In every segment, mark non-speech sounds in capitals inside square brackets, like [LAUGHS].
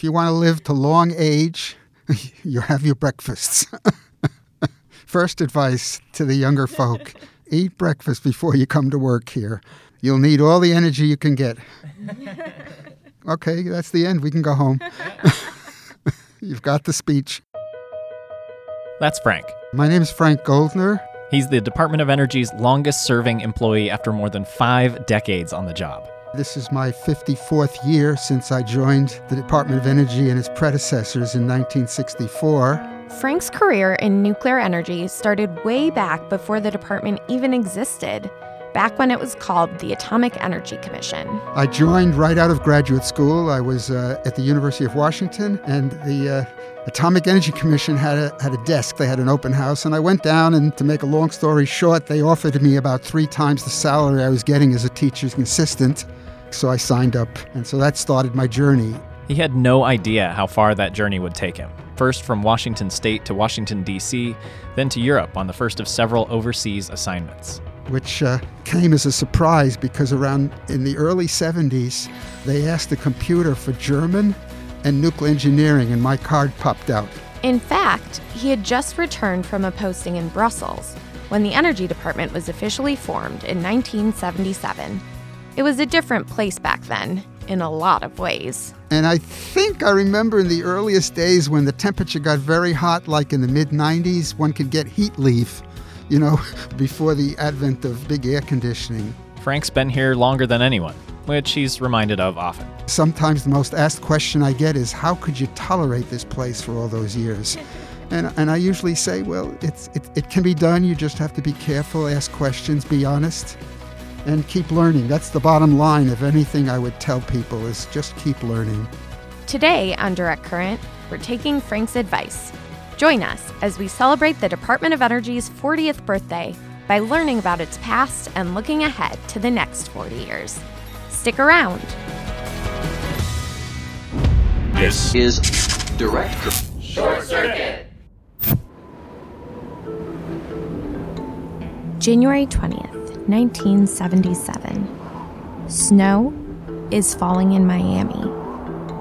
If you want to live to long age, [LAUGHS] you have your breakfasts. [LAUGHS] First advice to the younger folk [LAUGHS] eat breakfast before you come to work here. You'll need all the energy you can get. Okay, that's the end. We can go home. You've got the speech. That's Frank. My name is Frank Goldner. He's the Department of Energy's longest serving employee after more than five decades on the job. This is my 54th year since I joined the Department of Energy and its predecessors in 1964. Frank's career in nuclear energy started way back before the department even existed, back when it was called the Atomic Energy Commission. I joined right out of graduate school. I was uh, at the University of Washington, and the uh, Atomic Energy Commission had a, had a desk. They had an open house, and I went down, and to make a long story short, they offered me about three times the salary I was getting as a teacher's assistant. So I signed up, and so that started my journey. He had no idea how far that journey would take him. First from Washington State to Washington, D.C., then to Europe on the first of several overseas assignments. Which uh, came as a surprise because around in the early 70s, they asked the computer for German and nuclear engineering, and my card popped out. In fact, he had just returned from a posting in Brussels when the Energy Department was officially formed in 1977. It was a different place back then, in a lot of ways. And I think I remember in the earliest days when the temperature got very hot, like in the mid 90s, one could get heat leave, you know, [LAUGHS] before the advent of big air conditioning. Frank's been here longer than anyone, which he's reminded of often. Sometimes the most asked question I get is, How could you tolerate this place for all those years? [LAUGHS] And, and I usually say, Well, it's, it, it can be done. You just have to be careful, ask questions, be honest and keep learning. That's the bottom line of anything I would tell people is just keep learning. Today on Direct Current, we're taking Frank's advice. Join us as we celebrate the Department of Energy's 40th birthday by learning about its past and looking ahead to the next 40 years. Stick around. This is Direct Short Circuit. January 20th. 1977. Snow is falling in Miami.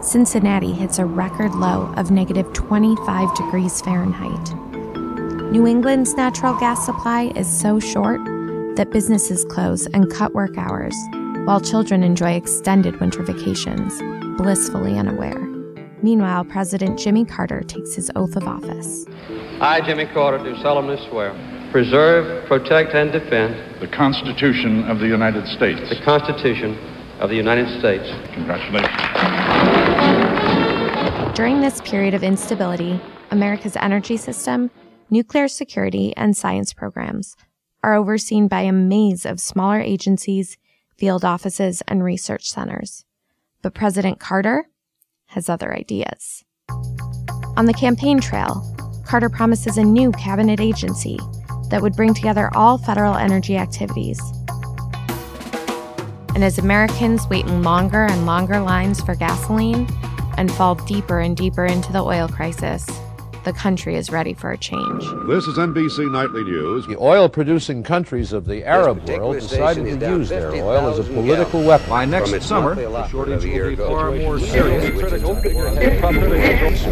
Cincinnati hits a record low of negative 25 degrees Fahrenheit. New England's natural gas supply is so short that businesses close and cut work hours, while children enjoy extended winter vacations, blissfully unaware. Meanwhile, President Jimmy Carter takes his oath of office. I, Jimmy Carter, do solemnly swear preserve, protect, and defend the Constitution of the United States. The Constitution of the United States. Congratulations. During this period of instability, America's energy system, nuclear security, and science programs are overseen by a maze of smaller agencies, field offices, and research centers. But President Carter has other ideas. On the campaign trail, Carter promises a new cabinet agency that would bring together all federal energy activities. And as Americans wait in longer and longer lines for gasoline and fall deeper and deeper into the oil crisis, the country is ready for a change. This is NBC Nightly News. The oil producing countries of the Arab world decided to use their oil as a political weapon. By next summer, the shortage will be far more serious.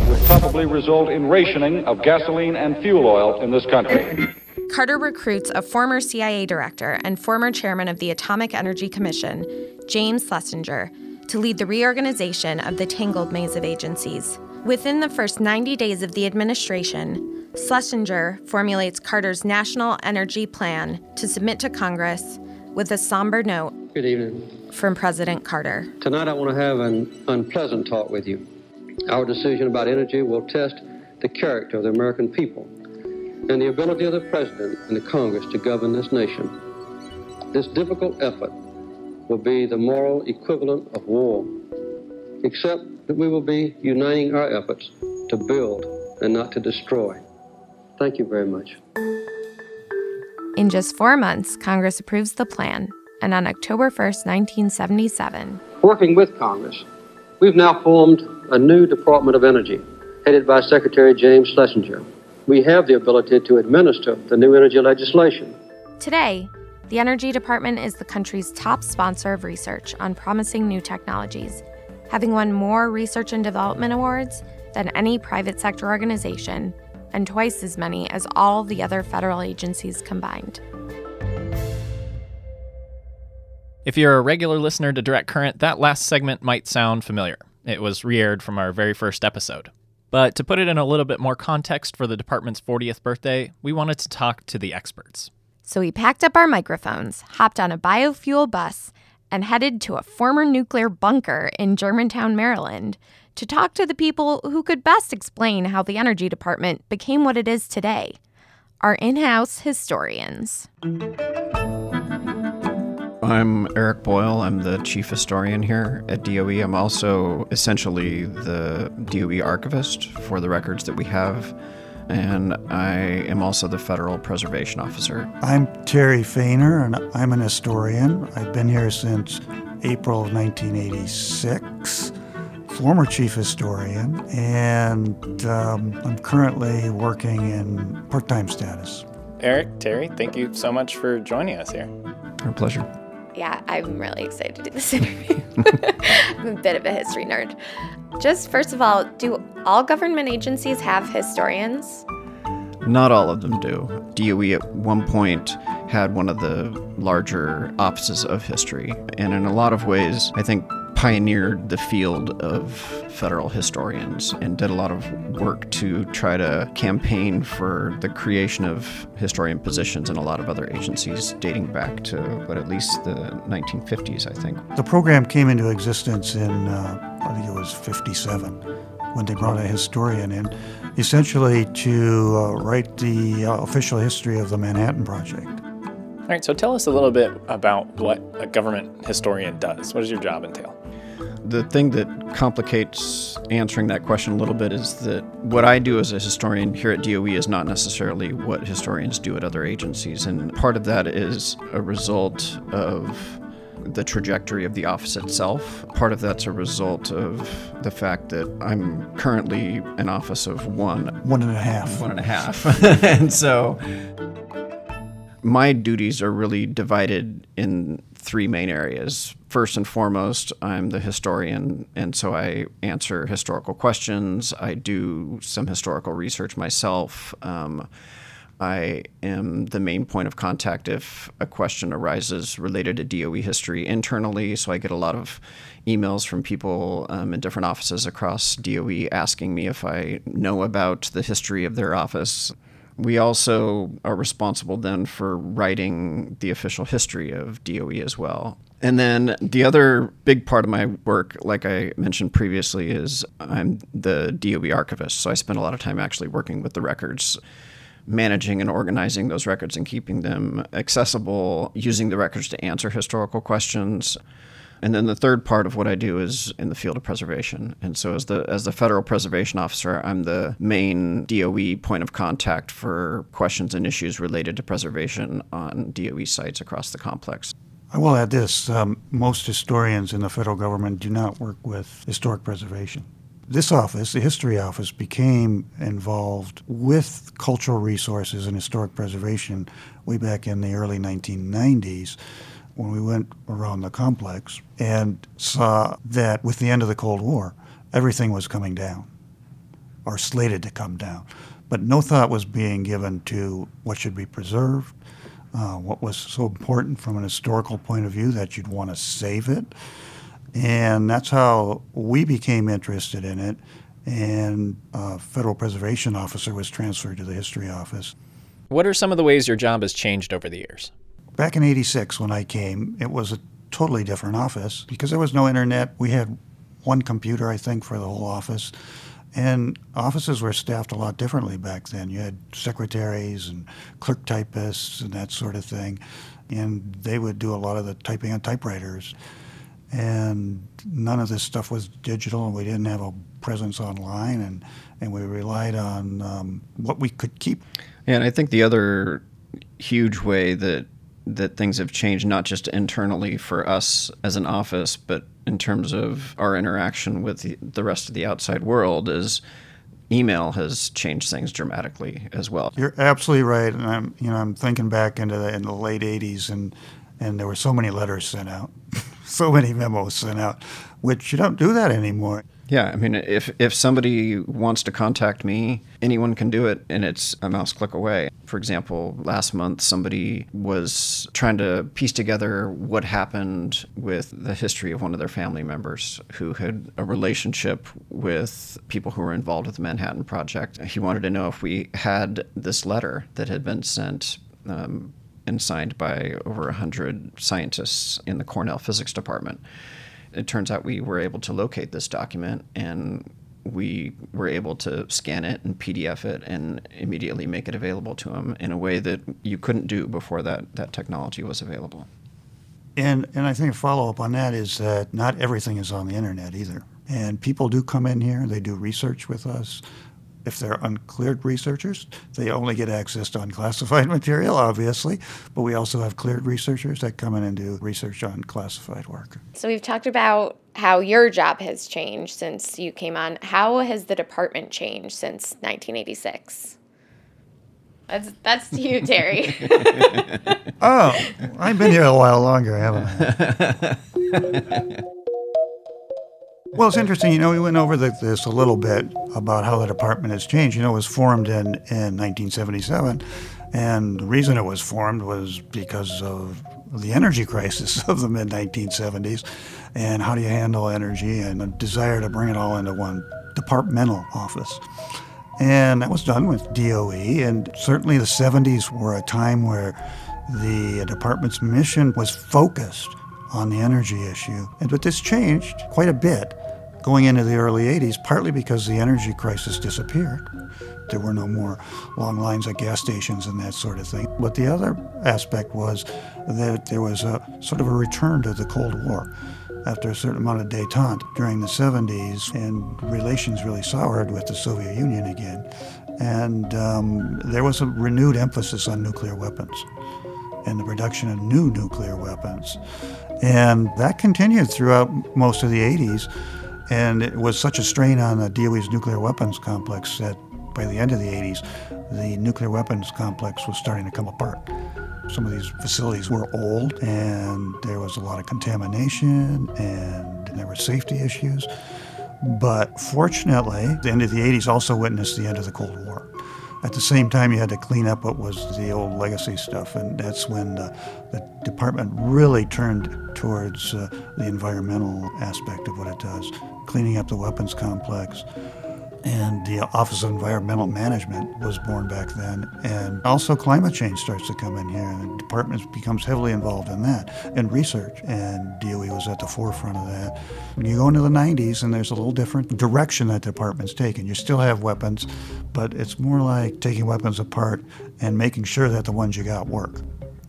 Would probably result in rationing of gasoline and fuel oil in this country. Carter recruits a former CIA director and former chairman of the Atomic Energy Commission, James Schlesinger, to lead the reorganization of the tangled maze of agencies. Within the first 90 days of the administration, Schlesinger formulates Carter's National Energy Plan to submit to Congress with a somber note Good evening. from President Carter. Tonight I want to have an unpleasant talk with you. Our decision about energy will test the character of the American people and the ability of the President and the Congress to govern this nation. This difficult effort will be the moral equivalent of war, except that we will be uniting our efforts to build and not to destroy. Thank you very much. In just four months, Congress approves the plan, and on October 1st, 1977, Working with Congress, we've now formed a new Department of Energy, headed by Secretary James Schlesinger we have the ability to administer the new energy legislation. Today, the Energy Department is the country's top sponsor of research on promising new technologies having won more research and development awards than any private sector organization and twice as many as all the other federal agencies combined. If you're a regular listener to Direct Current, that last segment might sound familiar. It was re aired from our very first episode. But to put it in a little bit more context for the department's 40th birthday, we wanted to talk to the experts. So we packed up our microphones, hopped on a biofuel bus, and headed to a former nuclear bunker in Germantown, Maryland, to talk to the people who could best explain how the Energy Department became what it is today our in house historians. I'm Eric Boyle. I'm the chief historian here at DOE. I'm also essentially the DOE archivist for the records that we have, and I am also the federal preservation officer. I'm Terry Fehner, and I'm an historian. I've been here since April of 1986 former chief historian, and um, I'm currently working in part time status. Eric, Terry, thank you so much for joining us here. Our pleasure. Yeah, I'm really excited to do this [LAUGHS] interview. I'm a bit of a history nerd. Just first of all, do all government agencies have historians? Not all of them do. DOE at one point had one of the larger offices of history, and in a lot of ways, I think pioneered the field of federal historians and did a lot of work to try to campaign for the creation of historian positions in a lot of other agencies dating back to what at least the 1950s i think the program came into existence in uh, i think it was 57 when they brought a historian in essentially to uh, write the uh, official history of the manhattan project all right, so tell us a little bit about what a government historian does. What does your job entail? The thing that complicates answering that question a little bit is that what I do as a historian here at DOE is not necessarily what historians do at other agencies. And part of that is a result of the trajectory of the office itself. Part of that's a result of the fact that I'm currently an office of one. One and a half. One and a half. [LAUGHS] and so my duties are really divided in three main areas. First and foremost, I'm the historian, and so I answer historical questions. I do some historical research myself. Um, I am the main point of contact if a question arises related to DOE history internally. So I get a lot of emails from people um, in different offices across DOE asking me if I know about the history of their office. We also are responsible then for writing the official history of DOE as well. And then the other big part of my work, like I mentioned previously, is I'm the DOE archivist. So I spend a lot of time actually working with the records, managing and organizing those records and keeping them accessible, using the records to answer historical questions. And then the third part of what I do is in the field of preservation. And so as the as the federal preservation officer, I'm the main DOE point of contact for questions and issues related to preservation on DOE sites across the complex. I will add this um, most historians in the federal government do not work with historic preservation. This office, the history office, became involved with cultural resources and historic preservation way back in the early 1990s when we went around the complex and saw that with the end of the Cold War, everything was coming down or slated to come down. But no thought was being given to what should be preserved, uh, what was so important from an historical point of view that you'd want to save it. And that's how we became interested in it. And a federal preservation officer was transferred to the history office. What are some of the ways your job has changed over the years? Back in 86, when I came, it was a totally different office because there was no internet. We had one computer, I think, for the whole office. And offices were staffed a lot differently back then. You had secretaries and clerk typists and that sort of thing. And they would do a lot of the typing on typewriters. And none of this stuff was digital, and we didn't have a presence online, and, and we relied on um, what we could keep. Yeah, and I think the other huge way that that things have changed not just internally for us as an office, but in terms of our interaction with the, rest of the outside world is email has changed things dramatically as well. You're absolutely right, and I'm you know I'm thinking back into the in the late '80s, and and there were so many letters sent out, [LAUGHS] so many memos sent out. Which you don't do that anymore. Yeah, I mean, if if somebody wants to contact me, anyone can do it, and it's a mouse click away. For example, last month somebody was trying to piece together what happened with the history of one of their family members who had a relationship with people who were involved with the Manhattan Project. He wanted to know if we had this letter that had been sent. Um, and signed by over 100 scientists in the Cornell Physics Department it turns out we were able to locate this document and we were able to scan it and PDF it and immediately make it available to them in a way that you couldn't do before that, that technology was available. And, and I think a follow up on that is that not everything is on the internet either. And people do come in here, they do research with us. If they're uncleared researchers, they only get access to unclassified [LAUGHS] material, obviously, but we also have cleared researchers that come in and do research on classified work. So we've talked about how your job has changed since you came on. How has the department changed since 1986? That's that's to you, Terry. [LAUGHS] oh, I've been here a while longer, haven't I? [LAUGHS] Well, it's interesting. You know, we went over the, this a little bit about how the department has changed. You know, it was formed in, in 1977, and the reason it was formed was because of the energy crisis [LAUGHS] of the mid 1970s and how do you handle energy and a desire to bring it all into one departmental office. And that was done with DOE, and certainly the 70s were a time where the department's mission was focused on the energy issue. And, but this changed quite a bit going into the early 80s, partly because the energy crisis disappeared. There were no more long lines at gas stations and that sort of thing. But the other aspect was that there was a sort of a return to the Cold War after a certain amount of detente during the 70s, and relations really soured with the Soviet Union again. And um, there was a renewed emphasis on nuclear weapons and the production of new nuclear weapons. And that continued throughout most of the 80s. And it was such a strain on the DOE's nuclear weapons complex that by the end of the 80s, the nuclear weapons complex was starting to come apart. Some of these facilities were old, and there was a lot of contamination, and there were safety issues. But fortunately, the end of the 80s also witnessed the end of the Cold War. At the same time, you had to clean up what was the old legacy stuff, and that's when the, the department really turned towards uh, the environmental aspect of what it does, cleaning up the weapons complex. And the Office of Environmental Management was born back then. And also, climate change starts to come in here, and the department becomes heavily involved in that and research. And DOE was at the forefront of that. When you go into the 90s, and there's a little different direction that department's taken. You still have weapons, but it's more like taking weapons apart and making sure that the ones you got work.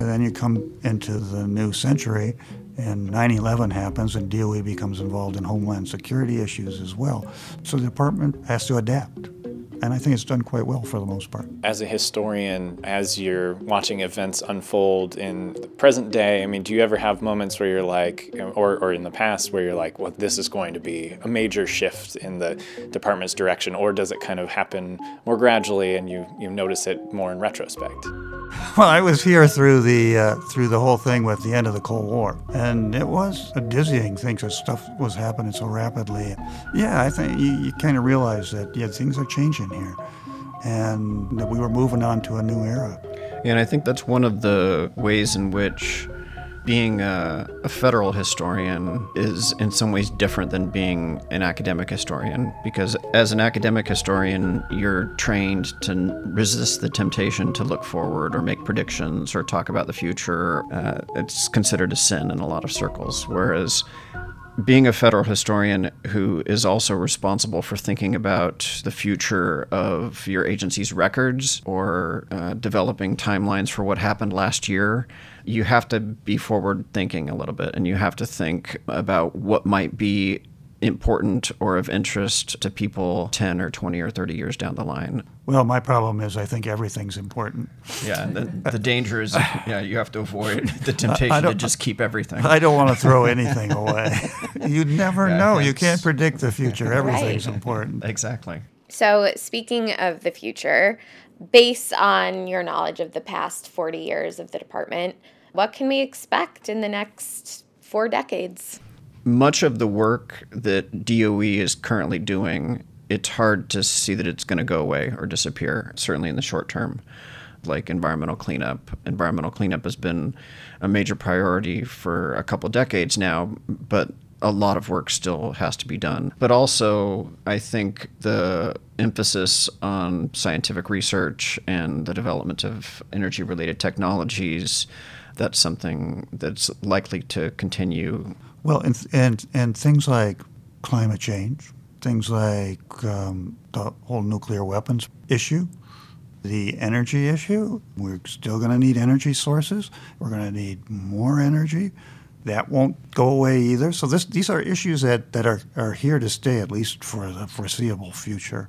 And then you come into the new century, and 9 11 happens, and DOE becomes involved in homeland security issues as well. So the department has to adapt. And I think it's done quite well for the most part. As a historian, as you're watching events unfold in the present day, I mean, do you ever have moments where you're like, or, or in the past, where you're like, well, this is going to be a major shift in the department's direction? Or does it kind of happen more gradually and you, you notice it more in retrospect? [LAUGHS] Well, I was here through the uh, through the whole thing with the end of the Cold War, and it was a dizzying thing because stuff was happening so rapidly. Yeah, I think you, you kind of realize that yeah things are changing here, and that we were moving on to a new era. And I think that's one of the ways in which being a, a, federal historian is in some ways different than being an academic historian because as an academic historian you're trained to resist the temptation to look forward or make predictions or talk about the future. Uh, it's considered a sin in a lot of circles whereas being a federal historian who is also responsible for thinking about the future of your agency's records or uh, developing timelines for what happened last year, you have to be forward thinking a little bit and you have to think about what might be important or of interest to people 10 or 20 or 30 years down the line? Well, my problem is I think everything's important. Yeah, the, [LAUGHS] the danger is yeah, you have to avoid [LAUGHS] the temptation to just keep everything. I don't want to throw anything [LAUGHS] away. you never yeah, know. You can't predict the future. Everything's right. important. Exactly. So, speaking of the future, based on your knowledge of the past 40 years of the department, what can we expect in the next four decades? much of the work that DOE is currently doing, it's hard to see that it's going to go away or disappear, certainly in the short term. Like environmental cleanup. Environmental cleanup has been a major priority for a couple decades now, but a lot of work still has to be done. But also, I think the emphasis on scientific research and the development of energy related technologies that's something that's likely to continue. Well, and and and things like climate change, things like um, the whole nuclear weapons issue, the energy issue. We're still going to need energy sources. We're going to need more energy. That won't go away either. So this, these are issues that, that are, are here to stay at least for the foreseeable future.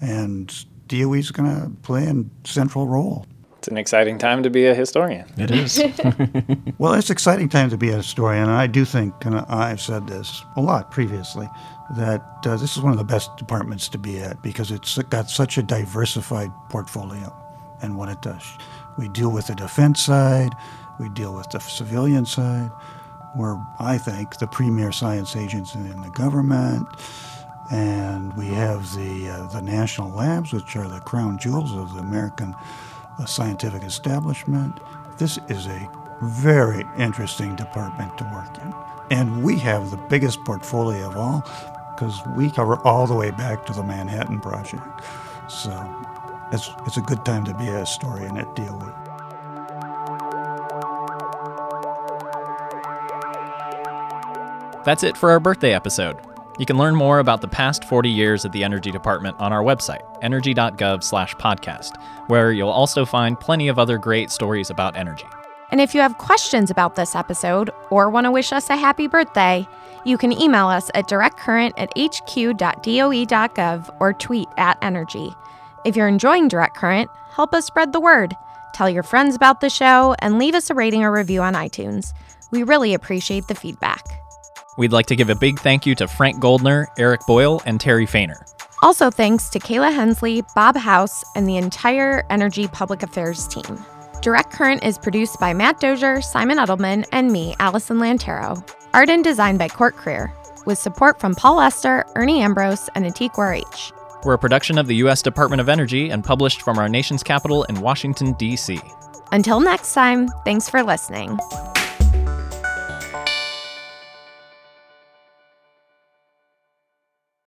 And DOE is going to play a central role. It's an exciting time to be a historian. It is. [LAUGHS] well, it's an exciting time to be a historian. And I do think, and I've said this a lot previously, that uh, this is one of the best departments to be at because it's got such a diversified portfolio and what it does. We deal with the defense side, we deal with the civilian side. We're, I think, the premier science agency in the government and we have the uh, the national labs, which are the crown jewels of the American a scientific establishment. This is a very interesting department to work in. And we have the biggest portfolio of all because we cover all the way back to the Manhattan Project. So it's, it's a good time to be a historian at DOE. That's it for our birthday episode. You can learn more about the past 40 years at the Energy Department on our website, energy.gov/podcast, where you'll also find plenty of other great stories about energy. And if you have questions about this episode or want to wish us a happy birthday, you can email us at directcurrent at hq.doe.gov or tweet at energy. If you're enjoying Direct Current, help us spread the word. Tell your friends about the show and leave us a rating or review on iTunes. We really appreciate the feedback. We'd like to give a big thank you to Frank Goldner, Eric Boyle, and Terry Fehner. Also, thanks to Kayla Hensley, Bob House, and the entire Energy Public Affairs team. Direct Current is produced by Matt Dozier, Simon Edelman, and me, Allison Lantero. Art and design by Court Creer, with support from Paul Lester, Ernie Ambrose, and Antiquar H. We're a production of the U.S. Department of Energy and published from our nation's capital in Washington, D.C. Until next time, thanks for listening.